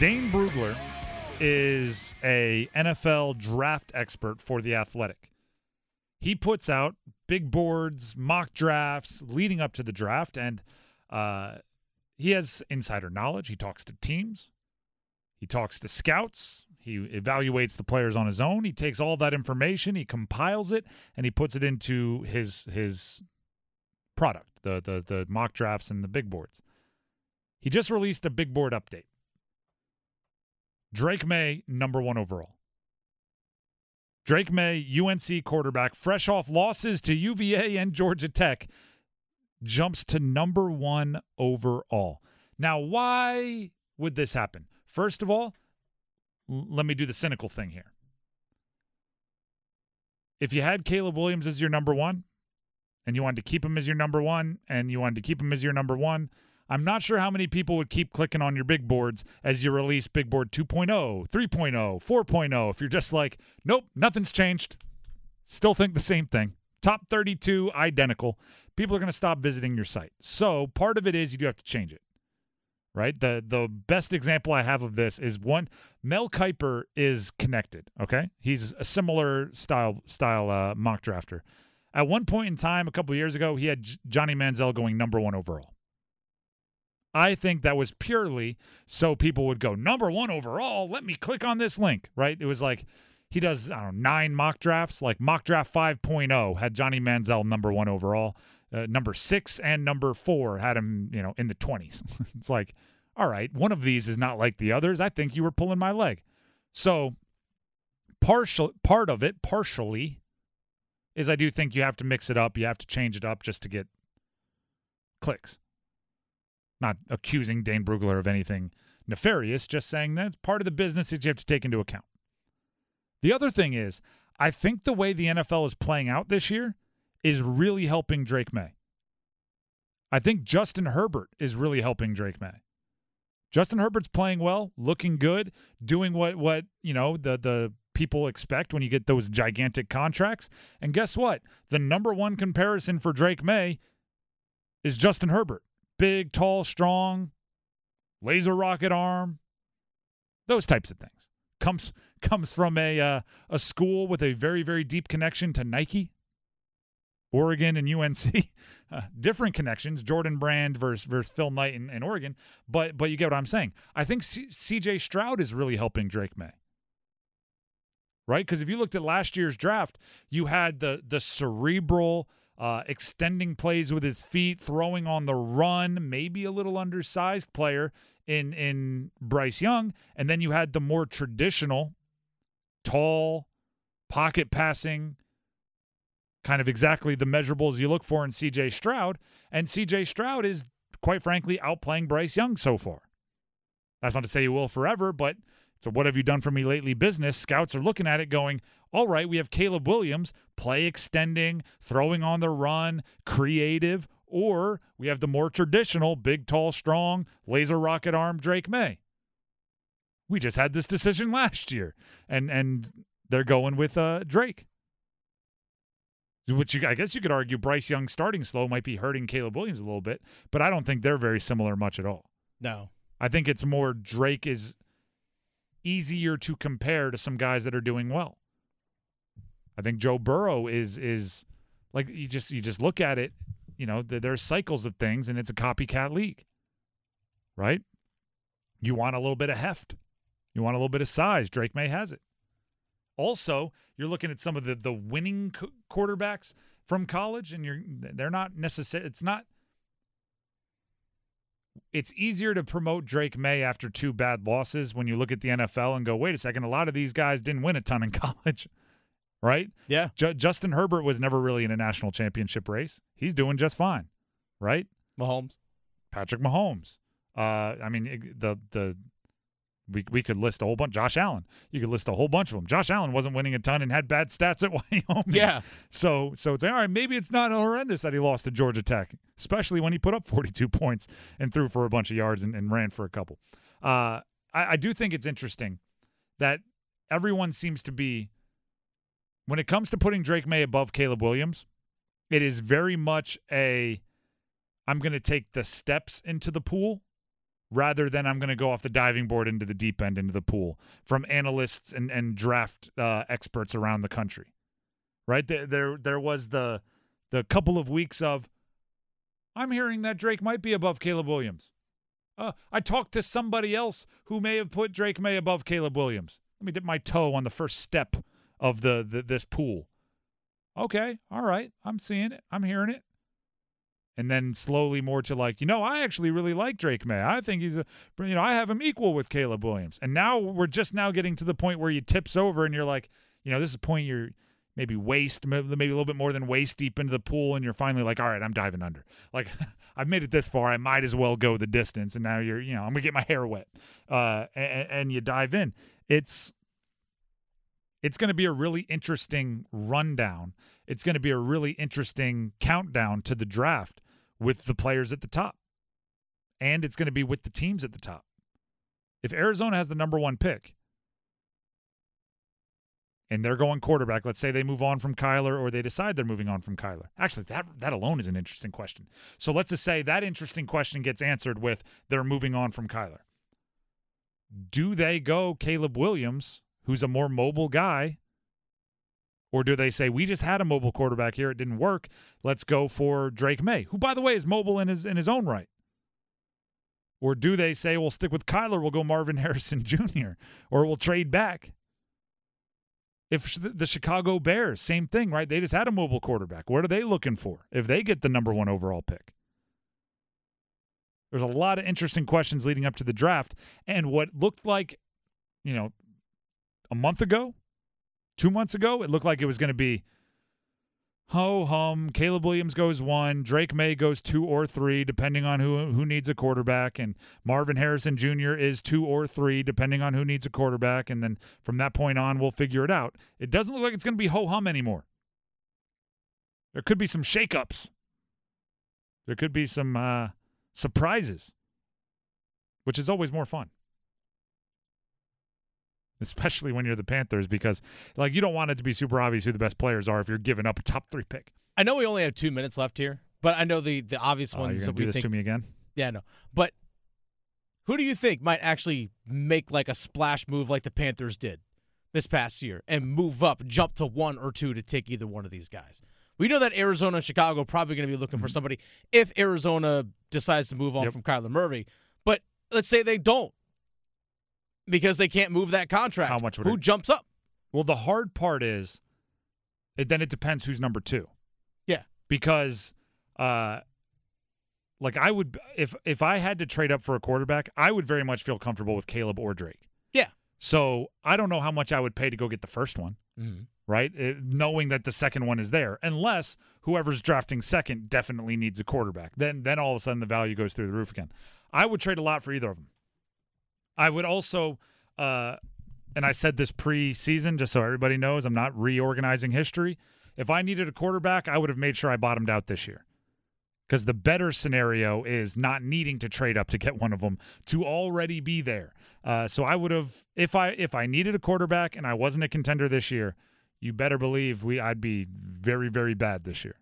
Dane Brugler is a NFL draft expert for the Athletic. He puts out big boards, mock drafts leading up to the draft, and uh, he has insider knowledge. He talks to teams, he talks to scouts, he evaluates the players on his own. He takes all that information, he compiles it, and he puts it into his his product, the the the mock drafts and the big boards. He just released a big board update. Drake Maye, number one overall. Drake Maye, UNC quarterback, fresh off losses to UVA and Georgia Tech, jumps to number one overall. Now, why would this happen? First of all, let me do the cynical thing here. If you had Caleb Williams as your number one, and you wanted to keep him as your number one, and you wanted to keep him as your number one, I'm not sure how many people would keep clicking on your big boards as you release big board 2.0, 3.0, 4.0. If you're just like, nope, nothing's changed, still think the same thing. Top 32, identical. People are going to stop visiting your site. So part of it is you do have to change it, right? The the best example I have of this is one. Mel Kiper is connected. Okay, he's a similar style style uh, mock drafter. At one point in time, a couple years ago, he had Johnny Manziel going number one overall. I think that was purely so people would go number one overall. Let me click on this link, right? It was like he does I don't know nine mock drafts, like mock draft 5.0 had Johnny Manziel number one overall, uh, number six and number four had him, you know, in the 20s. it's like, all right, one of these is not like the others. I think you were pulling my leg. So partial part of it, partially, is I do think you have to mix it up. You have to change it up just to get clicks not accusing Dane Brugler of anything nefarious, just saying that's part of the business that you have to take into account. The other thing is, I think the way the NFL is playing out this year is really helping Drake Maye. I think Justin Herbert is really helping Drake Maye. Justin Herbert's playing well, looking good, doing what what, you know, the the people expect when you get those gigantic contracts. And guess what? The number one comparison for Drake Maye is Justin Herbert big, tall, strong, laser rocket arm, those types of things. Comes comes from a uh, a school with a very very deep connection to Nike, Oregon and UNC. Uh, different connections, Jordan Brand versus versus Phil Knight in, in Oregon. But but you get what I'm saying. I think C.J. Stroud is really helping Drake Maye, Right, because if you looked at last year's draft, you had the the cerebral uh, extending plays with his feet, throwing on the run, maybe a little undersized player in in Bryce Young, and then you had the more traditional, tall, pocket passing, kind of exactly the measurables you look for in C.J. Stroud, and C.J. Stroud is quite frankly outplaying Bryce Young so far. That's not to say he will forever, but so what have you done for me lately business? Scouts are looking at it going, all right, we have Caleb Williams, play extending, throwing on the run, creative, or we have the more traditional, big, tall, strong, laser rocket arm Drake Maye. We just had this decision last year, and and they're going with uh, Drake. Which you, I guess you could argue Bryce Young starting slow might be hurting Caleb Williams a little bit, but I don't think they're very similar much at all. No. I think it's more Drake is easier to compare to some guys that are doing well. I think Joe Burrow is is like you just you just look at it, you know, there are cycles of things and it's a copycat league. Right? You want a little bit of heft. You want a little bit of size. Drake Maye has it. Also, you're looking at some of the the winning quarterbacks from college and you're they're not necessary it's not it's easier to promote Drake Maye after two bad losses when you look at the NFL and go, wait a second, a lot of these guys didn't win a ton in college, right? Yeah. J- Justin Herbert was never really in a national championship race. He's doing just fine, right? Mahomes. Patrick Mahomes. Uh, I mean, the the we we could list a whole bunch. Josh Allen, you could list a whole bunch of them. Josh Allen wasn't winning a ton and had bad stats at Wyoming. Yeah. So so it's like, all right, maybe it's not horrendous that he lost to Georgia Tech, especially when he put up 42 points and threw for a bunch of yards and, and ran for a couple. Uh, I, I do think it's interesting that everyone seems to be when it comes to putting Drake Maye above Caleb Williams, it is very much a I'm going to take the steps into the pool rather than I'm going to go off the diving board into the deep end into the pool from analysts and and draft uh, experts around the country. Right there, there there was the the couple of weeks of I'm hearing that Drake might be above Caleb Williams. Uh, I talked to somebody else who may have put Drake Maye above Caleb Williams. Let me dip my toe on the first step of the, the this pool. Okay, all right, I'm seeing it. I'm hearing it and then slowly more to like, you know, I actually really like Drake Maye. I think he's a, you know, I have him equal with Caleb Williams. And now we're just now getting to the point where you tips over and you're like, you know, this is a point you're maybe waist, maybe a little bit more than waist deep into the pool, and you're finally like, all right, I'm diving under. Like, I've made it this far, I might as well go the distance. And now you're, you know, I'm gonna get my hair wet, uh, and, and you dive in. It's it's going to be a really interesting rundown. It's going to be a really interesting countdown to the draft with the players at the top. And it's going to be with the teams at the top. If Arizona has the number one pick and they're going quarterback, let's say they move on from Kyler or they decide they're moving on from Kyler. Actually, that that alone is an interesting question. So let's just say that interesting question gets answered with they're moving on from Kyler. Do they go Caleb Williams, who's a more mobile guy, or do they say, we just had a mobile quarterback here, it didn't work. Let's go for Drake Maye, who by the way is mobile in his in his own right. Or do they say, we'll stick with Kyler, we'll go Marvin Harrison Jr., or we'll trade back? If the Chicago Bears, same thing, right? They just had a mobile quarterback. What are they looking for if they get the number one overall pick? There's a lot of interesting questions leading up to the draft. And what looked like, you know, a month ago two months ago, it looked like it was going to be ho hum. Caleb Williams goes one, Drake Maye goes two or three, depending on who who needs a quarterback, and Marvin Harrison Jr. is two or three, depending on who needs a quarterback, and then from that point on, we'll figure it out. It doesn't look like it's going to be ho hum anymore. There could be some shakeups. There could be some uh, surprises, which is always more fun especially when you're the Panthers, because like you don't want it to be super obvious who the best players are if you're giving up a top three pick. I know we only have two minutes left here, but I know the the obvious uh, ones you're do this think. to me again. Yeah, no, but who do you think might actually make like a splash move like the Panthers did this past year and move up, jump to one or two to take either one of these guys? We know that Arizona and Chicago are probably going to be looking for Mhm. somebody if Arizona decides to move on Yep. from Kyler Murray. But let's say they don't because they can't move that contract. How much would Who it- jumps up? Well, the hard part is, it, then it depends who's number two. Yeah. Because, uh, like I would, if if I had to trade up for a quarterback, I would very much feel comfortable with Caleb or Drake. Yeah. So I don't know how much I would pay to go get the first one, Mm-hmm. right? Uh, knowing that the second one is there, unless whoever's drafting second definitely needs a quarterback. Then then all of a sudden the value goes through the roof again. I would trade a lot for either of them. I would also, uh, and I said this pre-season just so everybody knows, I'm not reorganizing history. If I needed a quarterback, I would have made sure I bottomed out this year. Because the better scenario is not needing to trade up to get one of them to already be there. Uh, so I would have, if I if I needed a quarterback and I wasn't a contender this year, you better believe we I'd be very very bad this year,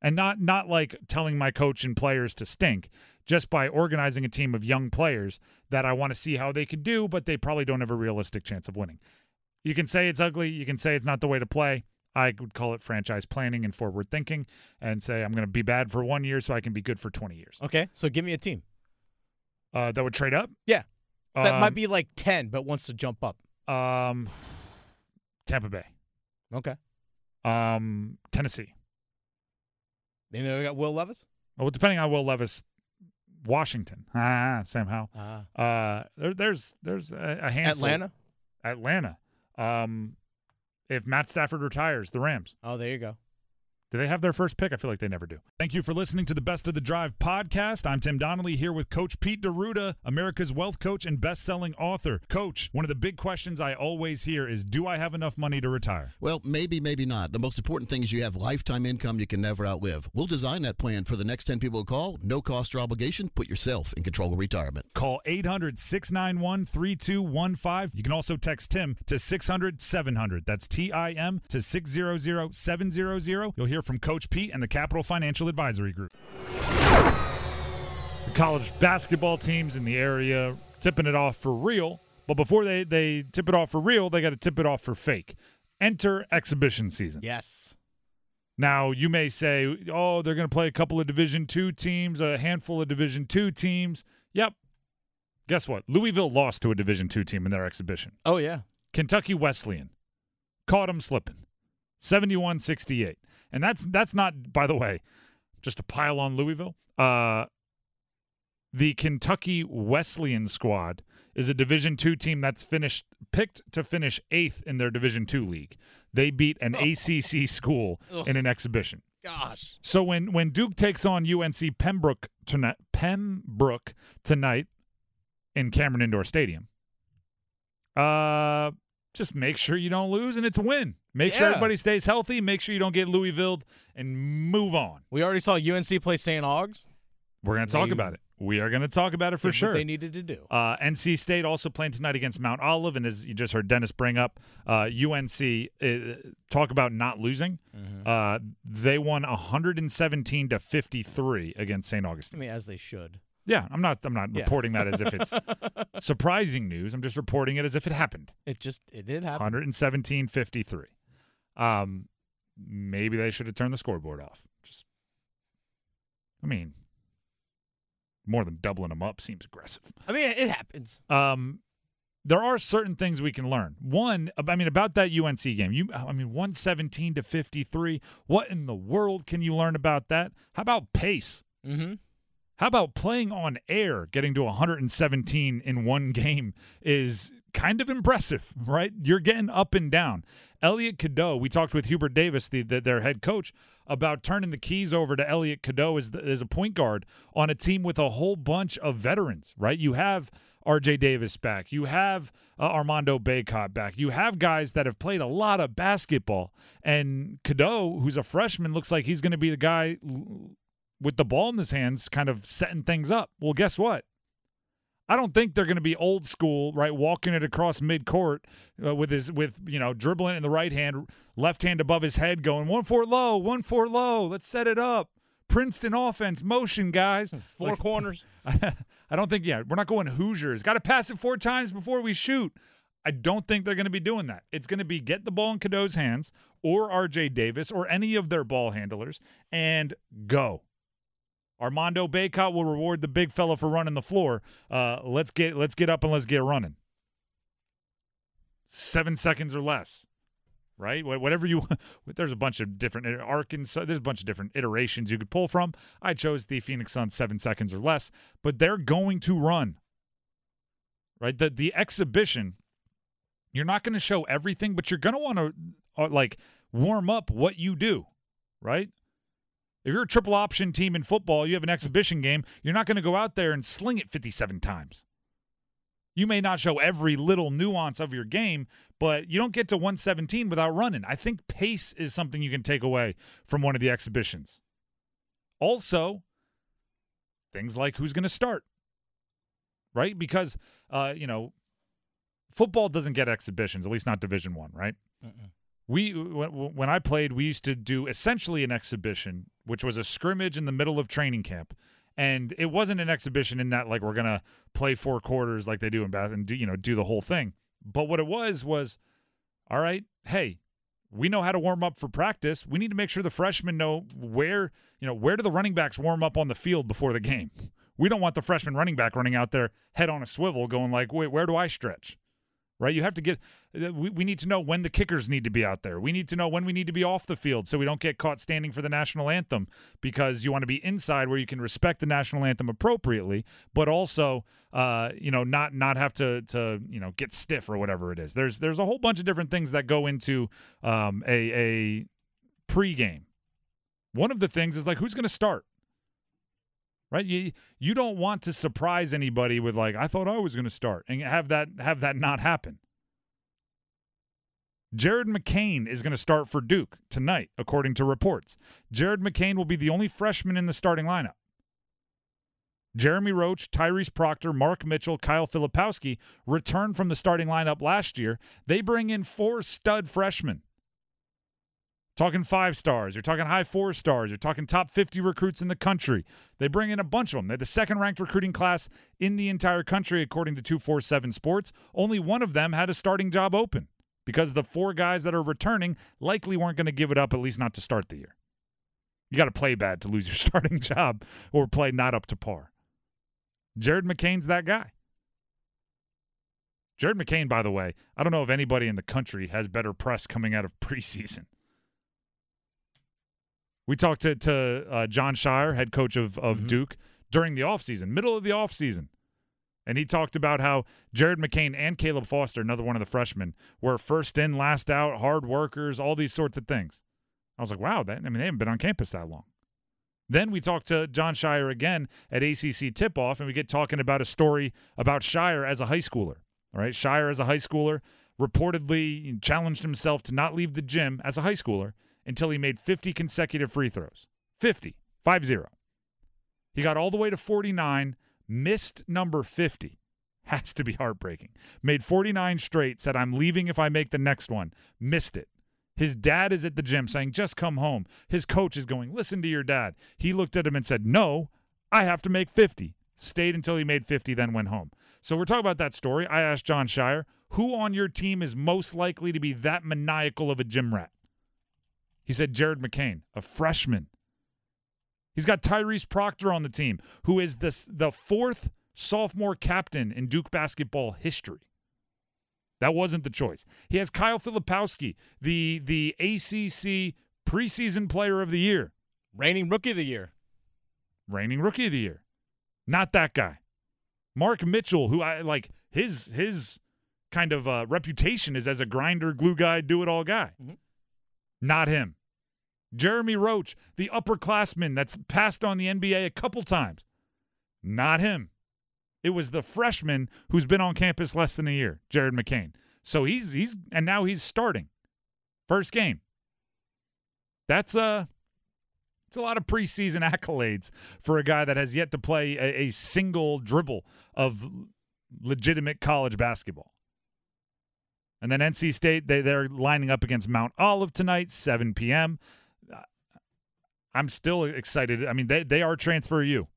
and not not like telling my coach and players to stink, just by organizing a team of young players that I want to see how they can do, but they probably don't have a realistic chance of winning. You can say it's ugly, you can say it's not the way to play. I would call it franchise planning and forward thinking and say I'm going to be bad for one year so I can be good for 20 years. Okay, so give me a team Uh, that would trade up? Yeah. that Um, might be like ten, but wants to jump up. Um, Tampa Bay, Okay, um, Tennessee. they got Will Levis. Well, depending on Will Levis, Washington. Ah, Sam Howell. Ah, Uh, there, there's there's a, a handful. Atlanta. Atlanta. Um, if Matt Stafford retires, the Rams. Oh, there you go. Do they have their first pick? I feel like they never do. Thank you for listening to the Best of the Drive podcast. I'm Tim Donnelly here with Coach Pete D'Arruda, America's wealth coach and best-selling author. Coach, one of the big questions I always hear is, do I have enough money to retire? Well, maybe, maybe not. The most important thing is you have lifetime income you can never outlive. We'll design that plan for the next 10 people who call. No cost or obligation. Put yourself in control of retirement. Call 800-691-3215. You can also text Tim to 600-700. That's T-I-M to 600-700. You'll hear from Coach Pete and the Capital Financial Advisory Group. The college basketball teams in the area tipping it off for real. But before they, they tip it off for real, they got to tip it off for fake. Enter exhibition season. Yes. Now you may say, "Oh, they're going to play a couple of Division two teams, a handful of Division two teams." Yep. Guess what? Louisville lost to a Division two team in their exhibition. Oh yeah. Kentucky Wesleyan caught them slipping, 71-68. And that's that's not, by the way, just a pile on Louisville. Uh, the Kentucky Wesleyan squad is a Division two team that's finished picked to finish eighth in their Division two league. They beat an ACC school in an exhibition. Gosh. So when when Duke takes on UNC Pembroke tonight, Pembroke tonight in Cameron Indoor Stadium, uh, just make sure you don't lose and it's a win. Make sure everybody stays healthy. Make sure you don't get Louisville and move on. We already saw UNC play St. Augs. We're gonna talk about it. We are gonna talk about it for sure. What they needed to do. Uh, NC State also playing tonight against Mount Olive, and as you just heard Dennis bring up, uh, UNC uh, talk about not losing. Mm-hmm. Uh, they won 117 to 53 against St. Augustine. I mean, as they should. Yeah, I'm not. I'm not Yeah. reporting that as if it's surprising news. I'm just reporting it as if it happened. It just it did happen. 117 53. Um, maybe they should have turned the scoreboard off. Just, I mean, more than doubling them up seems aggressive. I mean, it happens. um, there are certain things we can learn. One, I mean, about that UNC game. You, I mean, one seventeen to fifty three. What in the world can you learn about that? How about pace? Mm-hmm. How about playing on air, getting to 117 in one game is kind of impressive, right? You're getting up and down. Elliot Cadeau, we talked with Hubert Davis, the, the, their head coach, about turning the keys over to Elliot Cadeau as, the, as a point guard on a team with a whole bunch of veterans, right? You have RJ Davis back. You have uh, Armando Bacot back. You have guys that have played a lot of basketball. And Cadeau, who's a freshman, looks like he's going to be the guy l- with the ball in his hands, kind of setting things up. Well, guess what? I don't think they're going to be old school, right? Walking it across midcourt uh, with his with you know dribbling in the right hand, left hand above his head, going one four low, one four low. Let's set it up. Princeton offense, motion, guys. Four Like, corners. I don't think. Yeah, we're not going Hoosiers. Got to pass it four times before we shoot. I don't think they're going to be doing that. It's going to be get the ball in Cadeau's hands or R.J. Davis or any of their ball handlers and go. Armando Bacot will reward the big fella for running the floor. Uh, let's get let's get up and let's get running. Seven seconds or less, right? Whatever you. There's a bunch of different Arkansas. There's a bunch of different iterations you could pull from. I chose the Phoenix Suns seven seconds or less, but they're going to run. Right. The the exhibition. You're not going to show everything, but you're going to want to uh, like warm up what you do, right? If you're a triple option team in football, you have an exhibition game, you're not going to go out there and sling it 57 times. You may not show every little nuance of your game, but you don't get to 117 without running. I think pace is something you can take away from one of the exhibitions. Also, things like who's going to start, right? Because, uh, you know, football doesn't get exhibitions, at least not Division One, right? We when, I played, we used to do essentially an exhibition, which was a scrimmage in the middle of training camp, and it wasn't an exhibition in that like we're gonna play four quarters like they do in Bath and do you know do the whole thing. But what it was was, all right, hey, we know how to warm up for practice. We need to make sure the freshmen know where you know where do the running backs warm up on the field before the game. We don't want the freshman running back running out there head on a swivel, going like, wait, where do I stretch? right? You have to get. We, we need to know when the kickers need to be out there. We need to know when we need to be off the field so we don't get caught standing for the national anthem because you want to be inside where you can respect the national anthem appropriately, but also, uh, you know, not not have to to you know get stiff or whatever it is. There's there's a whole bunch of different things that go into um, a a pregame. One of the things is like who's going to start? Right? You you don't want to surprise anybody with like I thought I was going to start and have that have that not happen. Jared McCain is going to start for Duke tonight, according to reports. Jared McCain will be the only freshman in the starting lineup. Jeremy Roach, Tyrese Proctor, Mark Mitchell, Kyle Filipowski returned from the starting lineup last year. They bring in four stud freshmen. Talking five stars, you're talking high four stars, you're talking top 50 recruits in the country. They bring in a bunch of them. They're the second ranked recruiting class in the entire country, according to 247 Sports. Only one of them had a starting job open because the four guys that are returning likely weren't going to give it up, at least not to start the year. You got to play bad to lose your starting job or play not up to par. Jared McCain's that guy. Jared McCain, by the way, I don't know if anybody in the country has better press coming out of preseason. We talked to, to uh, Jon Scheyer, head coach of, of Mhm. Duke, during the offseason, middle of the offseason. And he talked about how Jared McCain and Caleb Foster, another one of the freshmen, were first in, last out, hard workers, all these sorts of things. I was like, wow, that I mean, they haven't been on campus that long. Then we talked to Jon Scheyer again at ACC tip off, and we get talking about a story about Scheyer as a high schooler. All right. Scheyer as a high schooler reportedly challenged himself to not leave the gym as a high schooler until he made 50 consecutive free throws. 50, 5 0. He got all the way to 49, missed number 50. Has to be heartbreaking. Made 49 straight, said, I'm leaving if I make the next one. Missed it. His dad is at the gym saying, just come home. His coach is going, listen to your dad. He looked at him and said, no, I have to make 50. Stayed until he made 50, then went home. So we're talking about that story. I asked Jon Scheyer, who on your team is most likely to be that maniacal of a gym rat? He said Jared McCain, a freshman. He's got Tyrese Proctor on the team, who is the, the fourth sophomore captain in Duke basketball history. That wasn't the choice. He has Kyle Filipowski, the the ACC preseason player of the year, Reigning rookie of the year. reigning rookie of the year. Not that guy. Mark Mitchell, who I like his his kind of uh, reputation is as a grinder, glue guy, do it all guy. Mhm. Not him. Jeremy Roach, the upperclassman that's passed on the NBA a couple times. Not him. It was the freshman who's been on campus less than a year, Jared McCain. So he's he's and now he's starting. First game. That's uh it's a lot of preseason accolades for a guy that has yet to play a, a single dribble of legitimate college basketball. And then NC State, they, they're lining up against Mount Olive tonight, 7 p.m. I'm still excited. I mean, they, they are transfer you.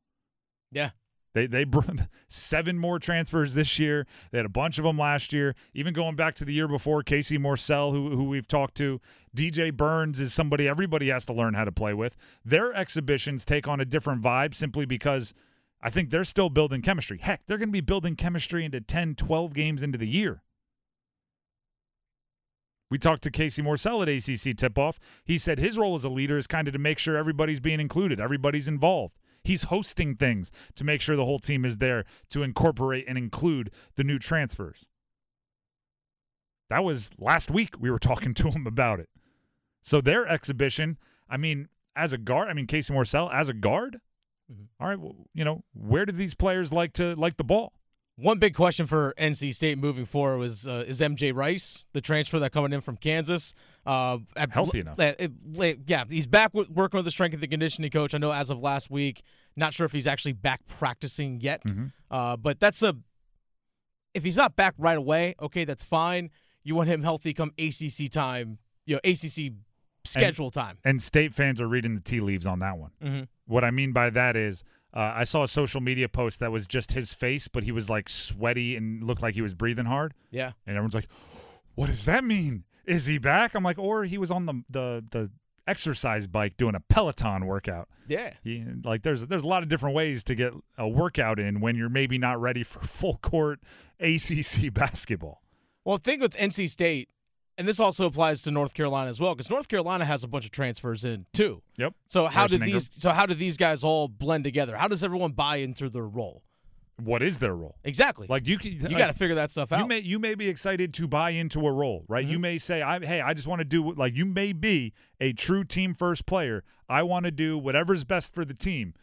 Yeah. They they brought seven more transfers this year. They had a bunch of them last year. Even going back to the year before, Casey Morsell, who who we've talked to, DJ Burns is somebody everybody has to learn how to play with. Their exhibitions take on a different vibe simply because I think they're still building chemistry. Heck, they're going to be building chemistry into 10, 12 games into the year. We talked to Casey Morsell at ACC Tip Off. He said his role as a leader is kind of to make sure everybody's being included, everybody's involved. He's hosting things to make sure the whole team is there to incorporate and include the new transfers. That was last week we were talking to him about it. So their exhibition, I mean, as a guard, I mean Casey Morsell as a guard. Mhm. All right, well, you know, where do these players like to like the ball? One big question for NC State moving forward was uh, is MJ Rice the transfer that coming in from Kansas uh, Healthy enough. it- yeah, he's back with, working with the strength and the conditioning coach. I know as of last week, not sure if he's actually back practicing yet, Mhm. uh, but that's a if he's not back right away, okay, that's fine. You want him healthy come ACC time, you know, ACC schedule time. And state fans are reading the tea leaves on that one. Mhm. What I mean by that is, uh, I saw a social media post that was just his face, but he was like sweaty and looked like he was breathing hard. Yeah, And everyone's like, "What does that mean? Is he back?" I'm like, "Or he was on the the the exercise bike doing a Peloton workout." yeah. He, like there's there's a lot of different ways to get a workout in when you're maybe not ready for full court ACC basketball. Well, the thing with NC State, and this also applies to North Carolina as well, because North Carolina has a bunch of transfers in too. Yep. So how Harrison do these? So how do these guys all blend together? How does everyone buy into their role? what is their role? Exactly. Like you can, you got to figure that stuff out. You may you may be excited to buy into a role, right? You Mhm. may say, "I hey, I just want to do like you may be a true team first player. I want to do whatever's best for the team."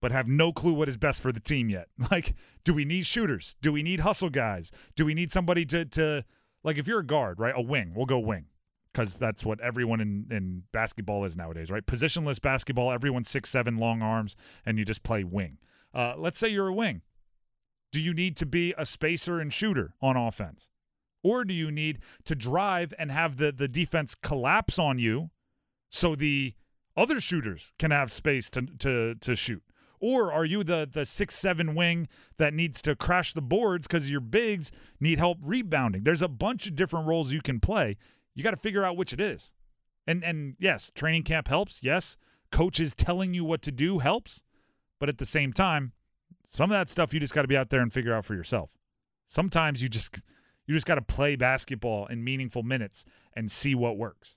But have no clue what is best for the team yet. Like, do we need shooters? Do we need hustle guys? Do we need somebody to to like if you're a guard, right? A wing. We'll go wing. Because that's what everyone in, in basketball is nowadays, right? Positionless basketball, everyone's six seven, long arms, and you just play wing. Uh, let's say you're a wing. Do you need to be a spacer and shooter on offense? Or do you need to drive and have the, the defense collapse on you so the other shooters can have space to, to, to shoot? Or are you the, the six seven wing that needs to crash the boards because your bigs need help rebounding? There's a bunch of different roles you can play. You got to figure out which it is. And and yes, training camp helps. Yes, coaches telling you what to do helps. But at the same time, some of that stuff you just got to be out there and figure out for yourself. Sometimes you just you just got to play basketball in meaningful minutes and see what works.